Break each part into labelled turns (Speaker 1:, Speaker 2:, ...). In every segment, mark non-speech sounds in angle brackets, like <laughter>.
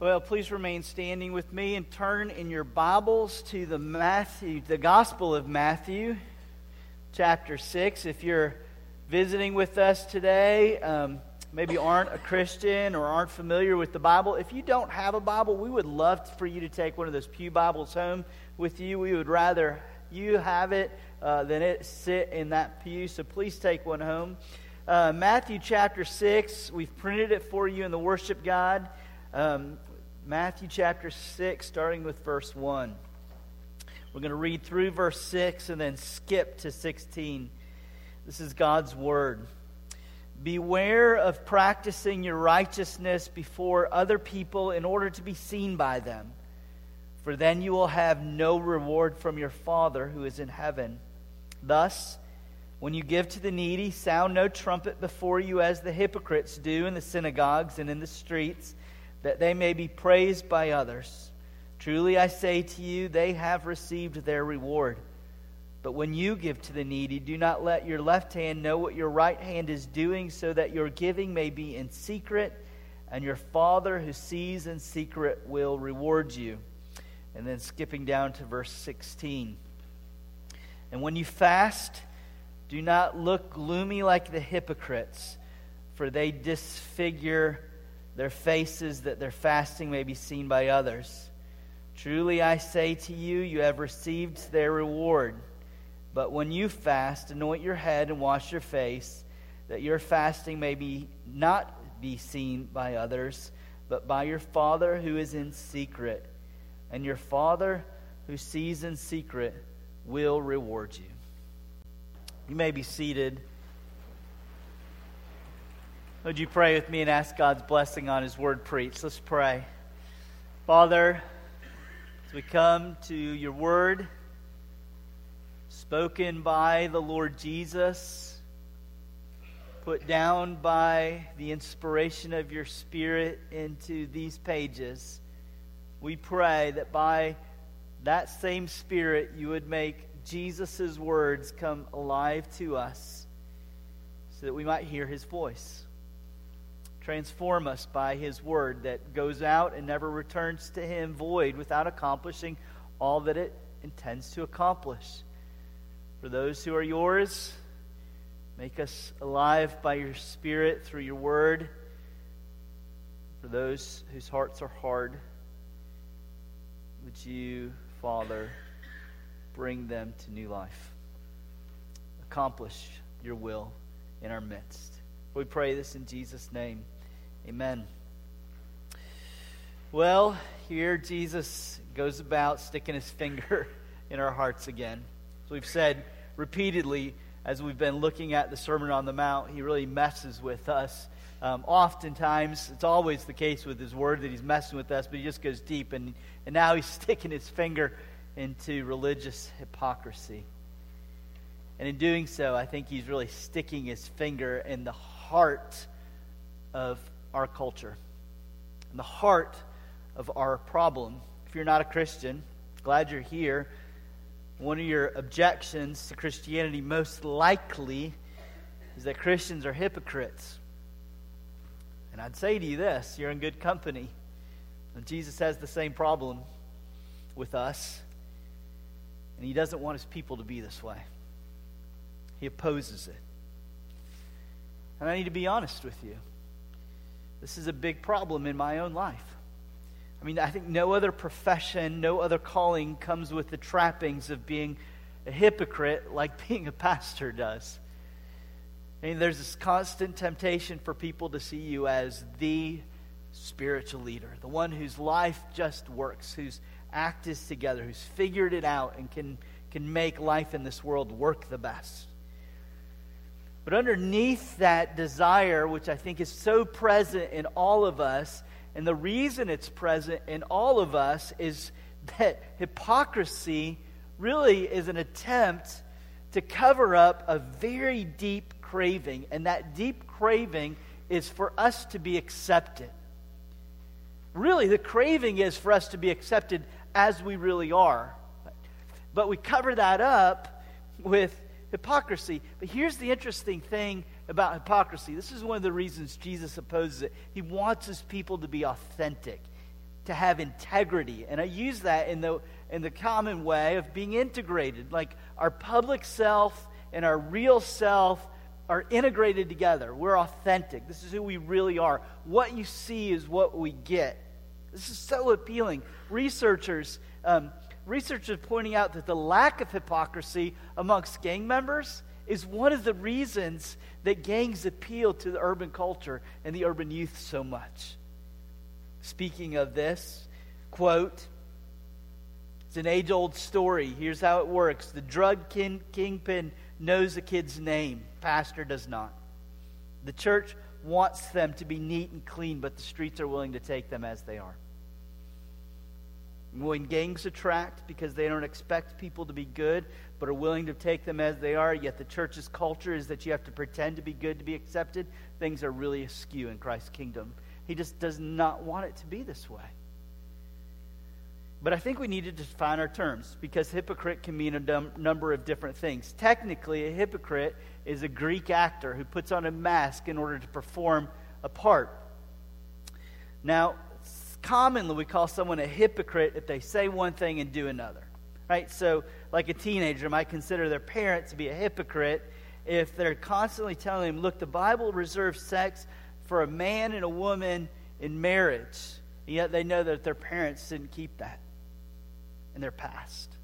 Speaker 1: Well, please remain standing with me and turn in your Bibles to the Matthew, the Gospel of Matthew, chapter 6. If you're visiting with us today, um, maybe aren't a Christian or aren't familiar with the Bible, if you don't have a Bible, we would love for you to take one of those Pew Bibles home with you. We would rather you have it uh, than it sit in that pew, so please take one home. Uh, Matthew chapter 6, we've printed it for you in the worship guide. Um, Matthew chapter 6, starting with verse 1. We're going to read through verse 6 and then skip to 16. This is God's word. Beware of practicing your righteousness before other people in order to be seen by them, for then you will have no reward from your Father who is in heaven. Thus, when you give to the needy, sound no trumpet before you as the hypocrites do in the synagogues and in the streets that they may be praised by others. Truly I say to you, they have received their reward. But when you give to the needy, do not let your left hand know what your right hand is doing, so that your giving may be in secret, and your Father who sees in secret will reward you. And then skipping down to verse 16. And when you fast, do not look gloomy like the hypocrites, for they disfigure their faces that their fasting may be seen by others. Truly I say to you, you have received their reward. But when you fast, anoint your head and wash your face, that your fasting may be not be seen by others, but by your Father who is in secret. And your Father who sees in secret will reward you. You may be seated. Would you pray with me and ask God's blessing on His word preached? Let's pray. Father, as we come to your word, spoken by the Lord Jesus, put down by the inspiration of your Spirit into these pages, we pray that by that same Spirit you would make Jesus' words come alive to us so that we might hear his voice. Transform us by his word that goes out and never returns to him void without accomplishing all that it intends to accomplish. For those who are yours, make us alive by your spirit through your word. For those whose hearts are hard, would you, Father, bring them to new life? Accomplish your will in our midst. We pray this in Jesus' name. Amen. Well, here Jesus goes about sticking his finger <laughs> in our hearts again. As we've said repeatedly as we've been looking at the Sermon on the Mount, he really messes with us. Um, oftentimes, it's always the case with his word that he's messing with us, but he just goes deep. And, and now he's <laughs> sticking his finger into religious hypocrisy. And in doing so, I think he's really sticking his finger in the heart of our culture and the heart of our problem. If you're not a Christian, glad you're here. One of your objections to Christianity, most likely, is that Christians are hypocrites. And I'd say to you this you're in good company. And Jesus has the same problem with us. And he doesn't want his people to be this way, he opposes it. And I need to be honest with you. This is a big problem in my own life. I mean, I think no other profession, no other calling comes with the trappings of being a hypocrite like <laughs> being a pastor does. I mean, there's this constant temptation for people to see you as the spiritual leader, the one whose life just works, whose act is together, who's figured it out and can, can make life in this world work the best. But underneath that desire, which I think is so present in all of us, and the reason it's present in all of us is that hypocrisy really is an attempt to cover up a very deep craving. And that deep craving is for us to be accepted. Really, the craving is for us to be accepted as we really are. But we cover that up with hypocrisy. But here's the interesting thing about hypocrisy this is one of the reasons Jesus opposes it. He wants his people to be authentic. to have integrity. And I use that in the, in the common way of being integrated. Like our public self and our real self are integrated together. We're authentic. This is who we really are. What you see is what we get. This is so appealing. Researchers, um, researchers pointing out that the lack of hypocrisy amongst gang members is one of the reasons that gangs appeal to the urban culture and the urban youth so much. Speaking of this, quote, it's an age old story. Here's how it works the drug king, kingpin knows a kid's name, pastor does not. The church wants them to be neat and clean, but the streets are willing to take them as they are. When gangs attract because they don't expect people to be good, but are willing to take them as they are, yet the church's culture is that you have to pretend to be good to be accepted, things are really askew in Christ's kingdom. He just does not want it to be this way. But I think we need to define our terms because hypocrite can mean a number of different things. Technically, a hypocrite is a Greek actor who puts on a mask in order to perform a part. Now, commonly we call someone a hypocrite if they say one thing and do another. Right? So, like a teenager might consider their parent to be a hypocrite if they're constantly telling them, look, the Bible reserves sex for a man and a woman in marriage, yet they know that their parents didn't keep that in their past.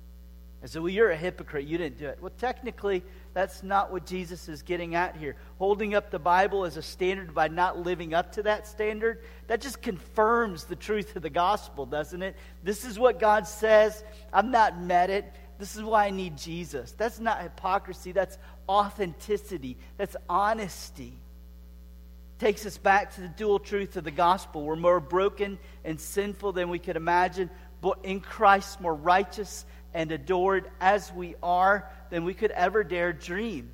Speaker 1: And so, well, you're a hypocrite. You didn't do it. Well, technically, that's not what Jesus is getting at here. Holding up the Bible as a standard by not living up to that standard, that just confirms the truth of the gospel, doesn't it? This is what God says. I've not met it. This is why I need Jesus. That's not hypocrisy, that's authenticity, that's honesty. Takes us back to the dual truth of the gospel. We're more broken and sinful than we could imagine, but in Christ, more righteous and adored as we are than we could ever dare dream.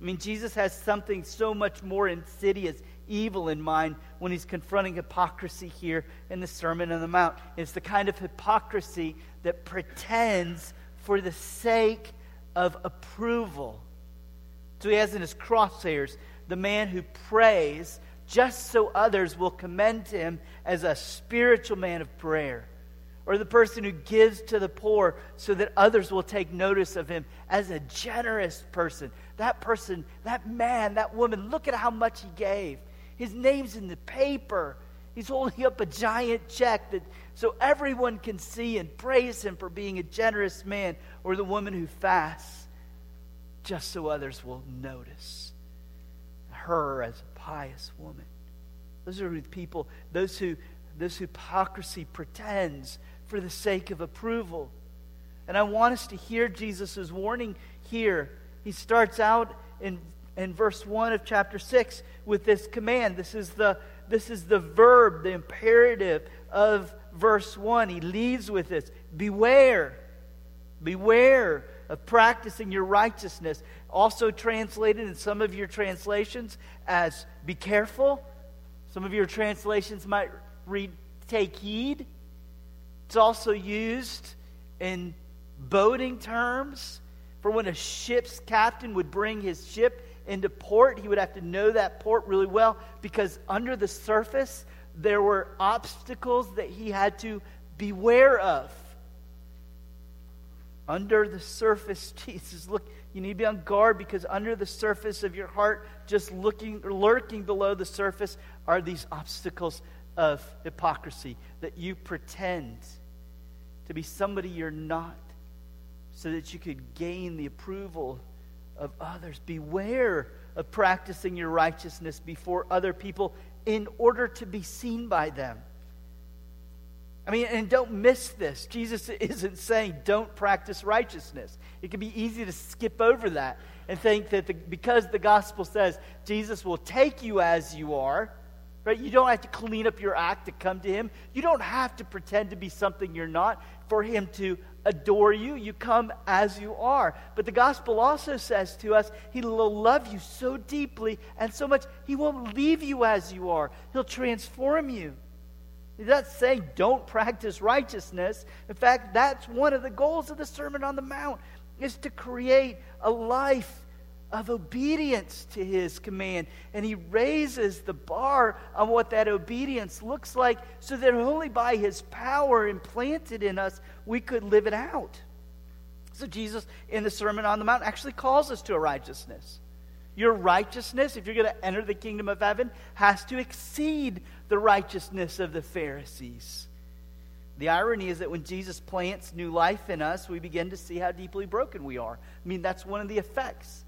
Speaker 1: I mean, Jesus has something so much more insidious, evil in mind when he's confronting hypocrisy here in the Sermon on the Mount. It's the kind of hypocrisy that pretends for the sake of approval. So he has in his crosshairs the man who prays just so others will commend him as a spiritual man of prayer or the person who gives to the poor so that others will take notice of him as a generous person. That person, that man, that woman, look at how much he gave. His name's in the paper. He's holding up a giant check that so everyone can see and praise him for being a generous man, or the woman who fasts just so others will notice her as a pious woman. Those are the people, those who this hypocrisy pretends for the sake of approval. And I want us to hear Jesus' warning here. He starts out in, in verse 1 of chapter 6 with this command. This is, the, this is the verb, the imperative of verse 1. He leads with this Beware, beware of practicing your righteousness. Also translated in some of your translations as be careful. Some of your translations might read take heed. It's also used in boating terms for when a ship's captain would bring his ship into port. He would have to know that port really well because under the surface there were obstacles that he had to beware of. Under the surface, <laughs> Jesus, look, you need to be on guard because under the surface of your heart, just looking lurking below the surface, are these obstacles of hypocrisy, that you pretend to be somebody you're not so that you could gain the approval of others. Beware of practicing your righteousness before other people in order to be seen by them. I mean, and don't miss this. Jesus isn't saying don't practice righteousness. It can be easy to skip over that and think that the, because the gospel says Jesus will take you as you are, Right? You don't have to clean up your act to come to Him. You don't have to pretend to be something you're not for Him to adore you. You come as you are. But the gospel also says to us, He will love you so deeply and so much, He won't leave you as you are. He'll transform you. Not saying don't practice righteousness. In fact, that's one of the goals of the Sermon on the Mount, is to create a life of obedience to his command. And he raises the bar on what that obedience looks like so that only by his power implanted in us we could live it out. So Jesus in the Sermon on the Mount actually calls us to a righteousness. Your righteousness, if you're going to enter the kingdom of heaven, has to exceed the righteousness of the Pharisees. The irony is that when Jesus plants new life in us, we begin to see how deeply broken we are. I mean, that's one of the effects.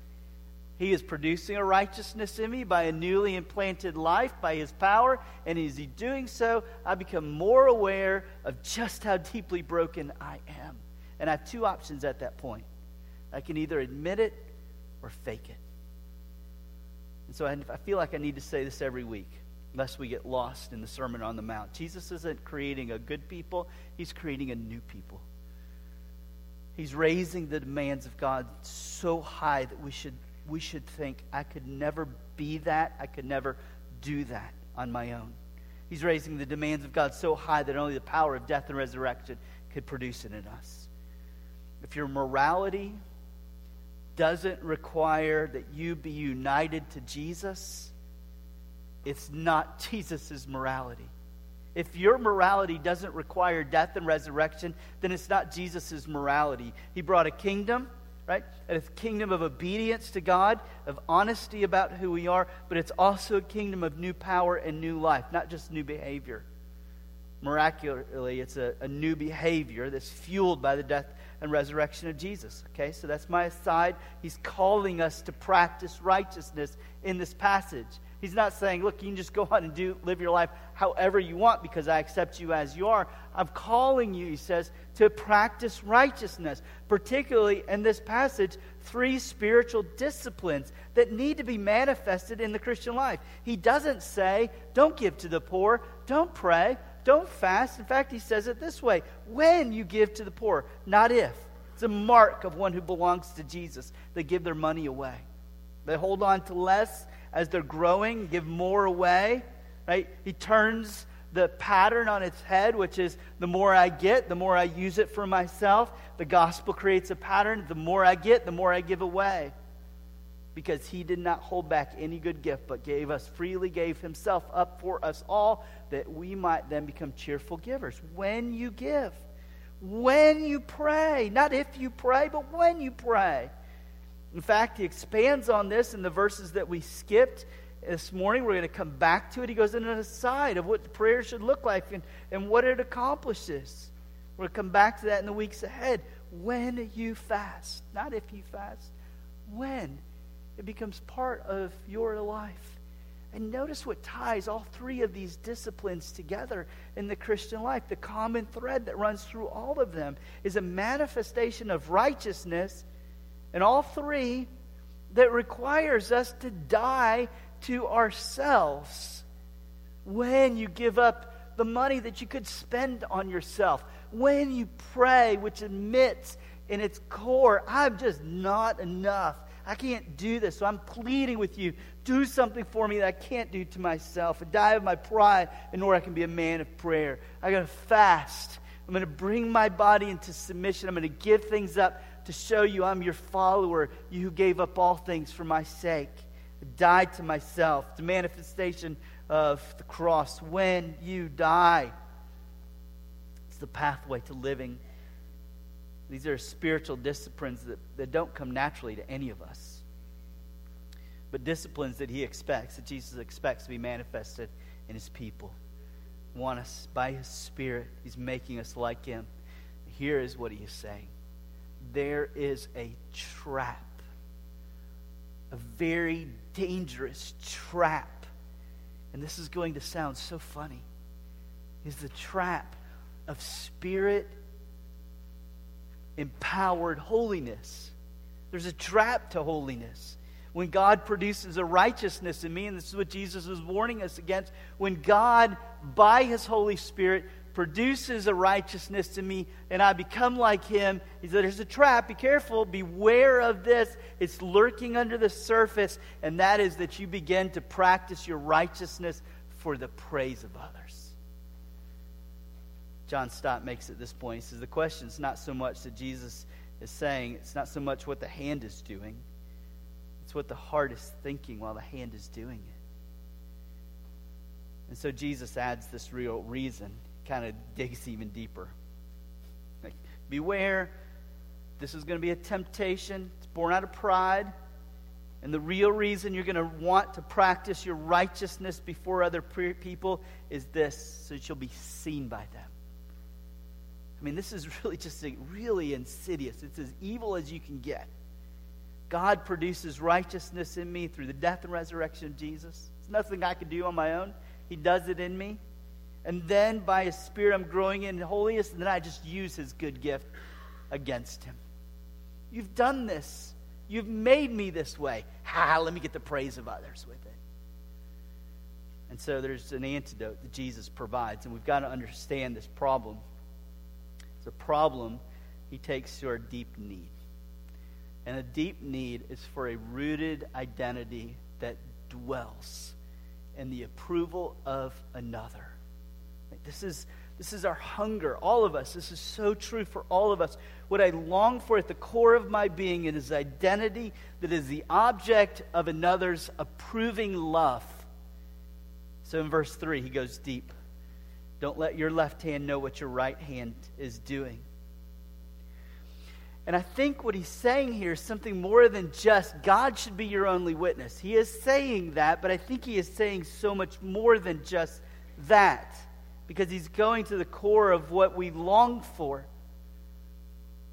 Speaker 1: He is producing a righteousness in me by a newly implanted life, by His power, and as He doing so, I become more aware of just how deeply broken I am. And I have two options at that point I can either admit it or fake it. And so I feel like I need to say this every week lest we get lost in the Sermon on the Mount. Jesus isn't creating a good people, He's creating a new people. He's raising the demands of God so high that we should, we should think, I could never be that, I could never do that on my own. He's raising the demands of God so high that only the power of death and resurrection could produce it in us. If your morality doesn't require that you be united to Jesus, it's not <laughs> Jesus' morality. If your morality doesn't require death and resurrection, then it's not Jesus' morality. He brought a kingdom, right? A kingdom of obedience to God, of honesty about who we are, but it's also a kingdom of new power and new life, not just new behavior. Miraculously, it's a, a new behavior that's fueled by the death and resurrection of Jesus. Okay, so that's my aside. He's calling us to practice righteousness in this passage. He's not saying, look, you can just go out and do live your life however you want because I accept you as you are. I'm calling you, he says, to practice righteousness, particularly in this passage, three spiritual disciplines that need to be manifested in the Christian life. He doesn't say, don't give to the poor, don't pray, don't fast. In fact, he says it this way when you give to the poor, not if. It's a mark of one who belongs to Jesus. They give their money away. They hold on to less as they're growing, give more away. Right? He turns the pattern on its head, which is the more I get, the more I use it for myself. The gospel creates a pattern. The more I get, the more I give away. Because he did not hold back any good gift, but gave us freely, gave himself up for us all, that we might then become cheerful givers. When you give, when you pray, not if you pray, but when you pray. In fact, he expands on this in the verses that we skipped this morning. We're going to come back to it. He goes into an aside of what the prayer should look like and, and what it accomplishes. We're going to come back to that in the weeks ahead. When you fast, not if you fast, when it becomes part of your life. And notice what ties all three of these disciplines together in the Christian life. The common thread that runs through all of them is a manifestation of righteousness and all three that requires us to die to ourselves when you give up the money that you could spend on yourself, when you pray, which admits in its core, I'm just not enough. I can't do this. So I'm pleading with you. Do something for me that I can't do to myself. And die of my pride in order I can be a man of prayer. I got to fast. I'm going to bring my body into submission. I'm going to give things up to show you I'm your follower, you who gave up all things for my sake, died to myself, the manifestation of the cross. When you die, it's the pathway to living. These are spiritual disciplines that, that don't come naturally to any of us, but disciplines that He expects, that Jesus expects to be manifested in His people. Want us by His Spirit, He's making us like Him. Here is what He is saying there is a trap, a very dangerous trap. And this is going to sound so funny. Is the trap of spirit empowered holiness. There's a trap to holiness. When God produces a righteousness in me, and this is what Jesus is warning us against, when God, by His Holy Spirit, produces a righteousness in me and I become like him. He said, There's a trap. Be careful. Beware of this. It's lurking under the surface, and that is that you begin to practice your righteousness for the praise of others. John Stott makes it this point. He says, The question is not so much that Jesus is saying, it's not so much what the hand is doing. It's what the heart is thinking while the hand is doing it. And so Jesus adds this real reason, kind of digs even deeper. Like, beware, this is going to be a temptation. It's born out of pride. And the real reason you're going to want to practice your righteousness before other people is this so that you'll be seen by them. I mean, this is <laughs> really just a, really insidious. It's as evil as you can get. God produces righteousness in me through the death and resurrection of Jesus. It's nothing I can do on my own. He does it in me. And then by His Spirit, I'm growing in holiness, and then I just use His good gift against Him. You've done this. You've made me this way. <laughs> Ha, let me get the praise of others with it. And so there's an antidote that Jesus provides, and we've got to understand this problem. It's a problem he takes to our deep need. And a deep need is for a rooted identity that dwells in the approval of another. This is, this is our hunger, all of us. This is so true for all of us. What I long for at the core of my being is identity that is the object of another's approving love. So in verse 3, he goes deep. Don't let your left hand know what your right hand is doing. And I think what he's saying here is something more than just God should be your only witness. He is saying that, but I think he is saying so much more than just that because he's going to the core of what we long for.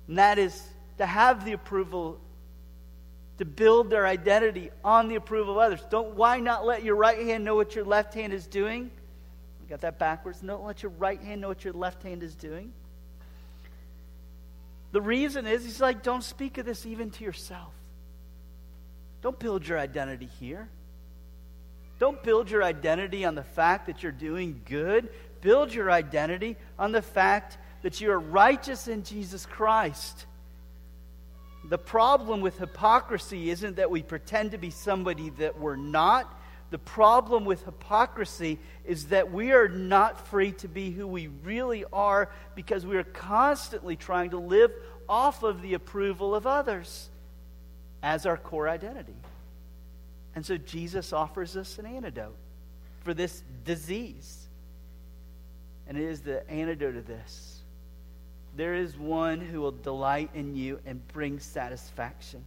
Speaker 1: And that is to have the approval, to build their identity on the approval of others. Don't, why not let your right hand know what your left hand is doing? We got that backwards. Don't let your right hand know what your left hand is doing. The reason is, he's like, don't speak of this even to yourself. Don't build your identity here. Don't build your identity on the fact that you're doing good. Build your identity on the fact that you are righteous in Jesus Christ. The problem with hypocrisy isn't that we pretend to be somebody that we're not. The problem with hypocrisy is that we are not free to be who we really are because we are constantly trying to live off of the approval of others as our core identity. And so Jesus offers us an antidote for this disease. And it is the antidote to this. There is one who will delight in you and bring satisfaction.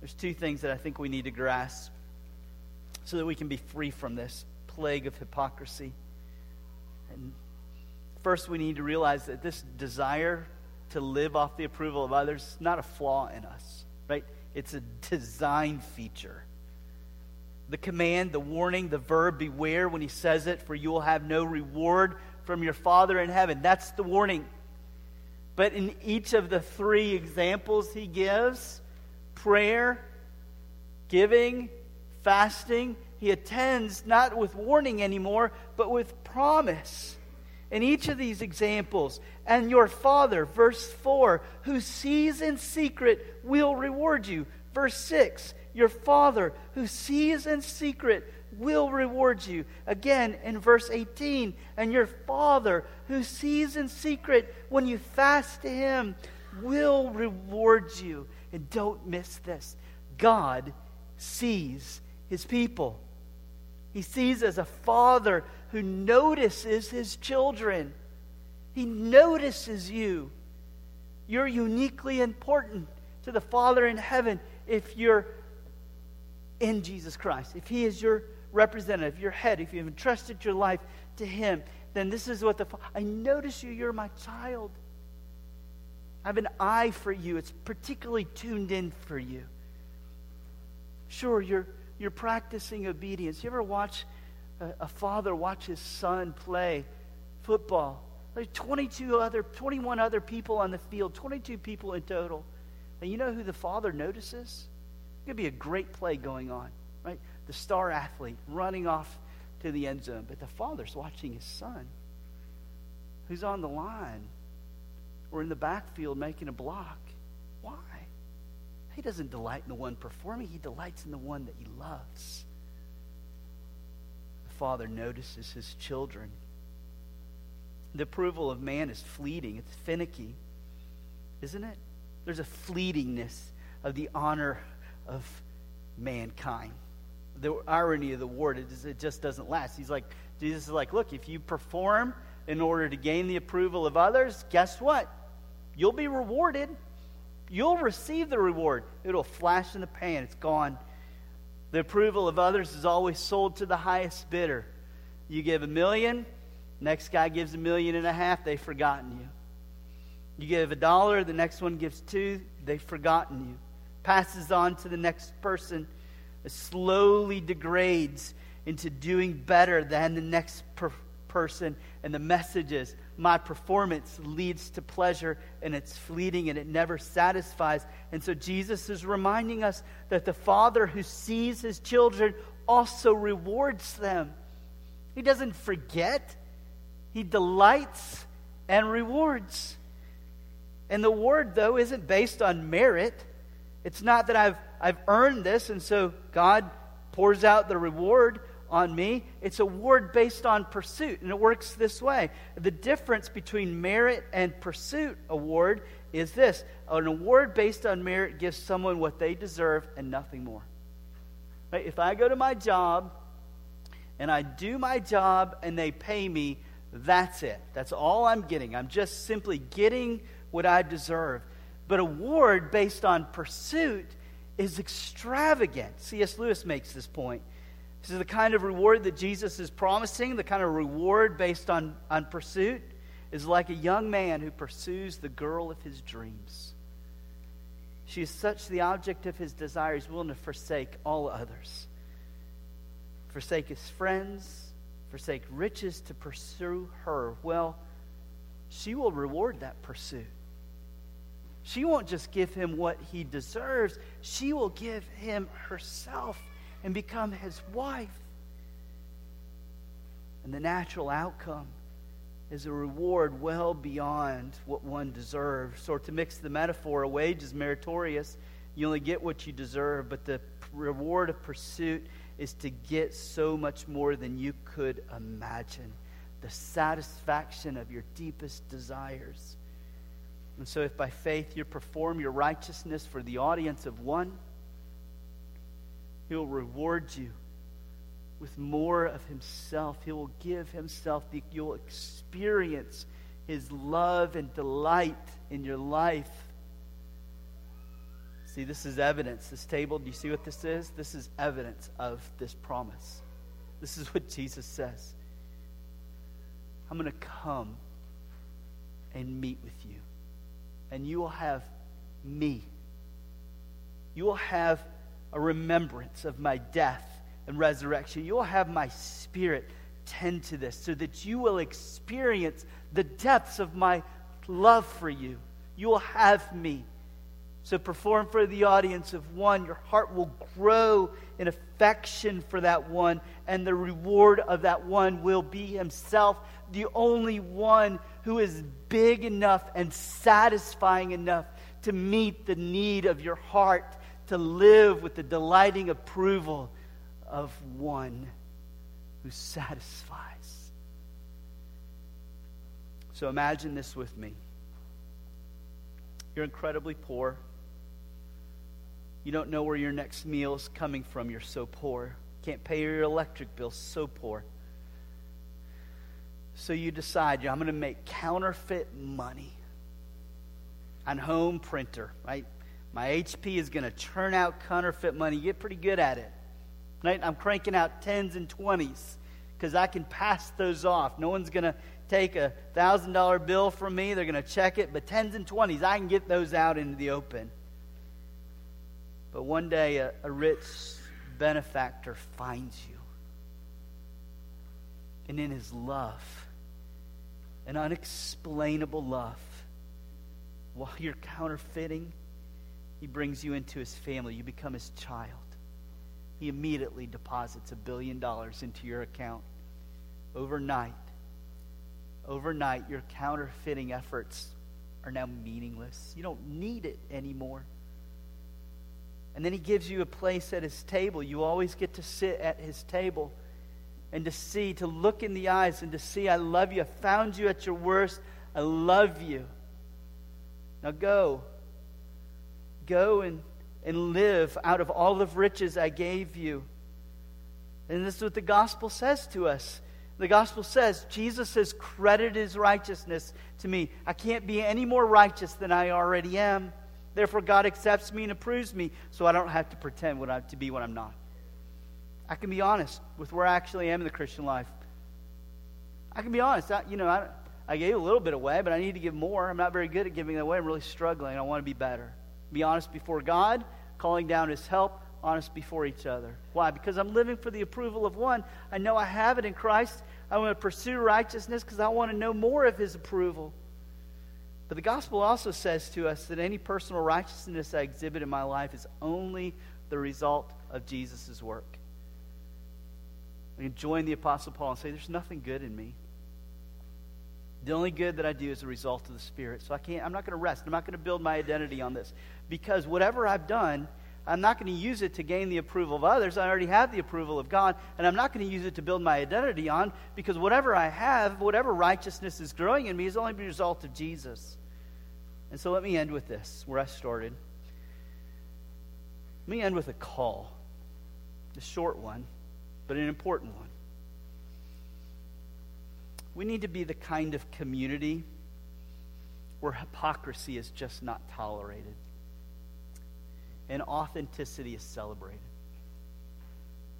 Speaker 1: There's two things that I think we need to grasp so that we can be free from this plague of hypocrisy. And first, we need to realize that this desire to live off the approval of others is not a flaw in us, right? It's a design feature. The command, the warning, the verb, beware when he says it, for you will have no reward from your Father in heaven. That's the warning. But in each of the three examples he gives prayer, giving, fasting he attends not with warning anymore, but with promise. In each of these examples, and your Father, verse 4, who sees in secret will reward you. Verse 6, your Father, who sees in secret, will reward you. Again, in verse 18, and your Father, who sees in secret when you fast to Him, will reward you. And don't miss this God sees His people. He sees as a father who notices his children. He notices you. You're uniquely important to the Father in heaven if you're in Jesus Christ. If He is your representative, your head, if you've entrusted your life to Him, then this is what the I notice you, you're my child. I have an eye for you. It's particularly tuned in for you. Sure, you're you're practicing obedience. You ever watch a, a father watch his son play football? There's 22 other, 21 other people on the field, 22 people in total. And you know who the father notices? To be a great play going on, right? The star athlete running off to the end zone. But the father's watching his son who's on the line or in the backfield making a block. Why? He doesn't delight in the one performing, he delights in the one that he loves. The Father notices his children. The approval of man is fleeting, it's finicky, isn't it? There's a fleetingness of the honor of mankind. The irony of the word is it just doesn't last. He's like, Jesus is like, look, if you perform in order to gain the approval of others, guess what? You'll be rewarded. You'll receive the reward. It'll flash in the pan, it's gone. The approval of others is always sold to the highest bidder. You give a million, next guy gives a million and a half, they've forgotten you. You give a dollar, the next one gives two, they've forgotten you. Passes on to the next person, slowly degrades into doing better than the next per- person. And the message is my performance leads to pleasure and it's fleeting and it never satisfies. And so Jesus is reminding us that the Father who sees his children also rewards them. He doesn't forget, he delights and rewards. And the word, though, isn't based on merit. It's not that I've, I've earned this, and so God pours out the reward on me. It's a word based on pursuit, and it works this way. The difference between merit and pursuit award is this an award based on merit gives someone what they deserve and nothing more. Right? If I go to my job and I do my job and they pay me, that's it. That's all I'm getting. I'm just simply getting what I deserve. But award based on pursuit is extravagant. C.S. Lewis makes this point. This is the kind of reward that Jesus is promising, the kind of reward based on, on pursuit, is like a young man who pursues the girl of his dreams. She is such the object of his desire, he's willing to forsake all others. Forsake his friends, forsake riches to pursue her. Well, she will reward that pursuit. She won't just give him what he deserves, she will give him herself and become his wife. And the natural outcome is a reward well beyond what one deserves. Or to mix the metaphor, a wage is meritorious. You only get what you deserve, but the reward of pursuit is to get so much more than you could imagine. The satisfaction of your deepest desires. And so, if by faith you perform your righteousness for the audience of one, He'll reward you with more of Himself. He will give Himself. You'll experience His love and delight in your life. See, this is evidence. This table, do you see what this is? This is evidence of this promise. This is what Jesus says I'm going to come and meet with you and you will have me. You will have a remembrance of my death and resurrection. You will have my spirit tend to this so that you will experience the depths of my love for you. You will have me. So perform for the audience of one. Your heart will grow in affection for that one, and the reward of that one will be himself, the only one who is big enough and satisfying enough to meet the need of your heart to live with the delighting approval of one who satisfies. So imagine this with me. You're incredibly poor. You don't know where your next meal is coming from. You're so poor. Can't pay your electric bill. So poor. So you decide, I'm going to make counterfeit money on home printer, right? My HP is going to churn out counterfeit money. You get pretty good at it. Right? I'm cranking out tens and twenties because I can pass those off. No one's going to take a thousand dollar bill from me. They're going to check it, but tens and twenties, I can get those out into the open. But one day, a, a rich benefactor finds you. And in his love, an unexplainable love. While you're counterfeiting, he brings you into his family. You become his child. He immediately deposits a billion dollars into your account. Overnight, overnight, your counterfeiting efforts are now meaningless. You don't need it anymore. And then he gives you a place at his table. You always get to sit at his table and to see, to look in the eyes and to see, I love you. I found you at your worst. I love you. Now go. Go and, and live out of all of riches I gave you. And this is what the gospel says to us. The gospel says Jesus has credited his righteousness to me. I can't be any more righteous than I already am. Therefore, God accepts me and approves me, so I don't have to pretend what I, to be what I'm not. I can be honest with where I actually am in the Christian life. I can be honest. I, you know, I, I gave a little bit away, but I need to give more. I'm not very good at giving it away. I'm really struggling. I want to be better. Be honest before God, calling down His help, honest before each other. Why? Because I'm living for the approval of one. I know I have it in Christ. I want to pursue righteousness because I want to know more of His approval. But the gospel also says to us that any personal righteousness I exhibit in my life is only the result of Jesus' work. I can join the Apostle Paul and say, There's nothing good in me. The only good that I do is a result of the Spirit. So I can't, I'm not going to rest. I'm not going to build my identity on this. Because whatever I've done, I'm not going to use it to gain the approval of others. I already have the approval of God. And I'm not going to use it to build my identity on because whatever I have, whatever righteousness is growing in me, is only the result of Jesus. And so let me end with this, where I started. Let me end with a call, a short one, but an important one. We need to be the kind of community where hypocrisy is just not tolerated and authenticity is celebrated.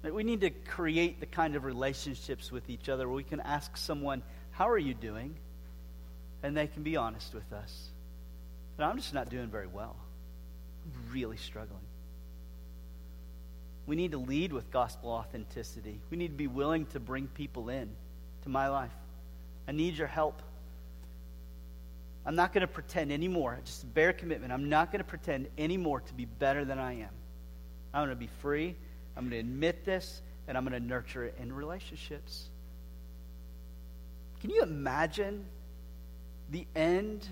Speaker 1: We need to create the kind of relationships with each other where we can ask someone, How are you doing? And they can be honest with us. And I'm just not doing very well. I'm really struggling. We need to lead with gospel authenticity. We need to be willing to bring people in to my life. I need your help. I'm not going to pretend anymore. Just bear commitment. I'm not going to pretend anymore to be better than I am. I'm going to be free. I'm going to admit this, and I'm going to nurture it in relationships. Can you imagine the end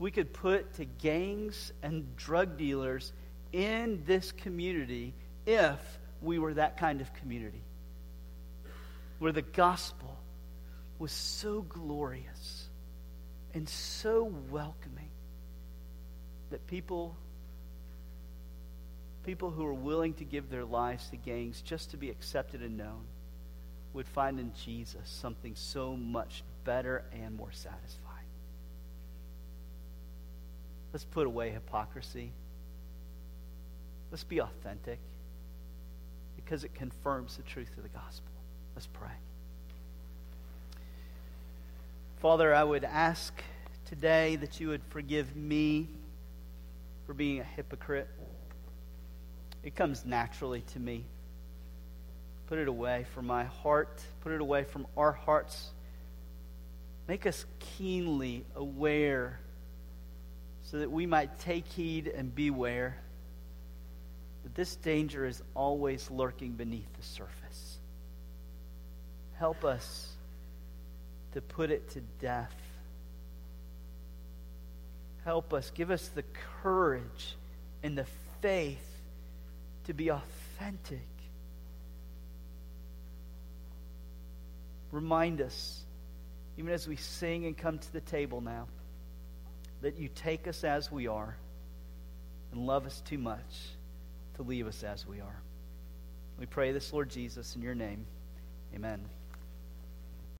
Speaker 1: we could put to gangs and drug dealers in this community if we were that kind of community? Where the gospel was so glorious and so welcoming that people people who are willing to give their lives to gangs just to be accepted and known would find in Jesus something so much better and more satisfying. Let's put away hypocrisy. Let's be authentic because it confirms the truth of the gospel. Let's pray. Father, I would ask today that you would forgive me for being a hypocrite. It comes naturally to me. Put it away from my heart, put it away from our hearts. Make us keenly aware so that we might take heed and beware that this danger is always lurking beneath the surface. Help us to put it to death. Help us. Give us the courage and the faith to be authentic. Remind us, even as we sing and come to the table now, that you take us as we are and love us too much to leave us as we are. We pray this, Lord Jesus, in your name. Amen.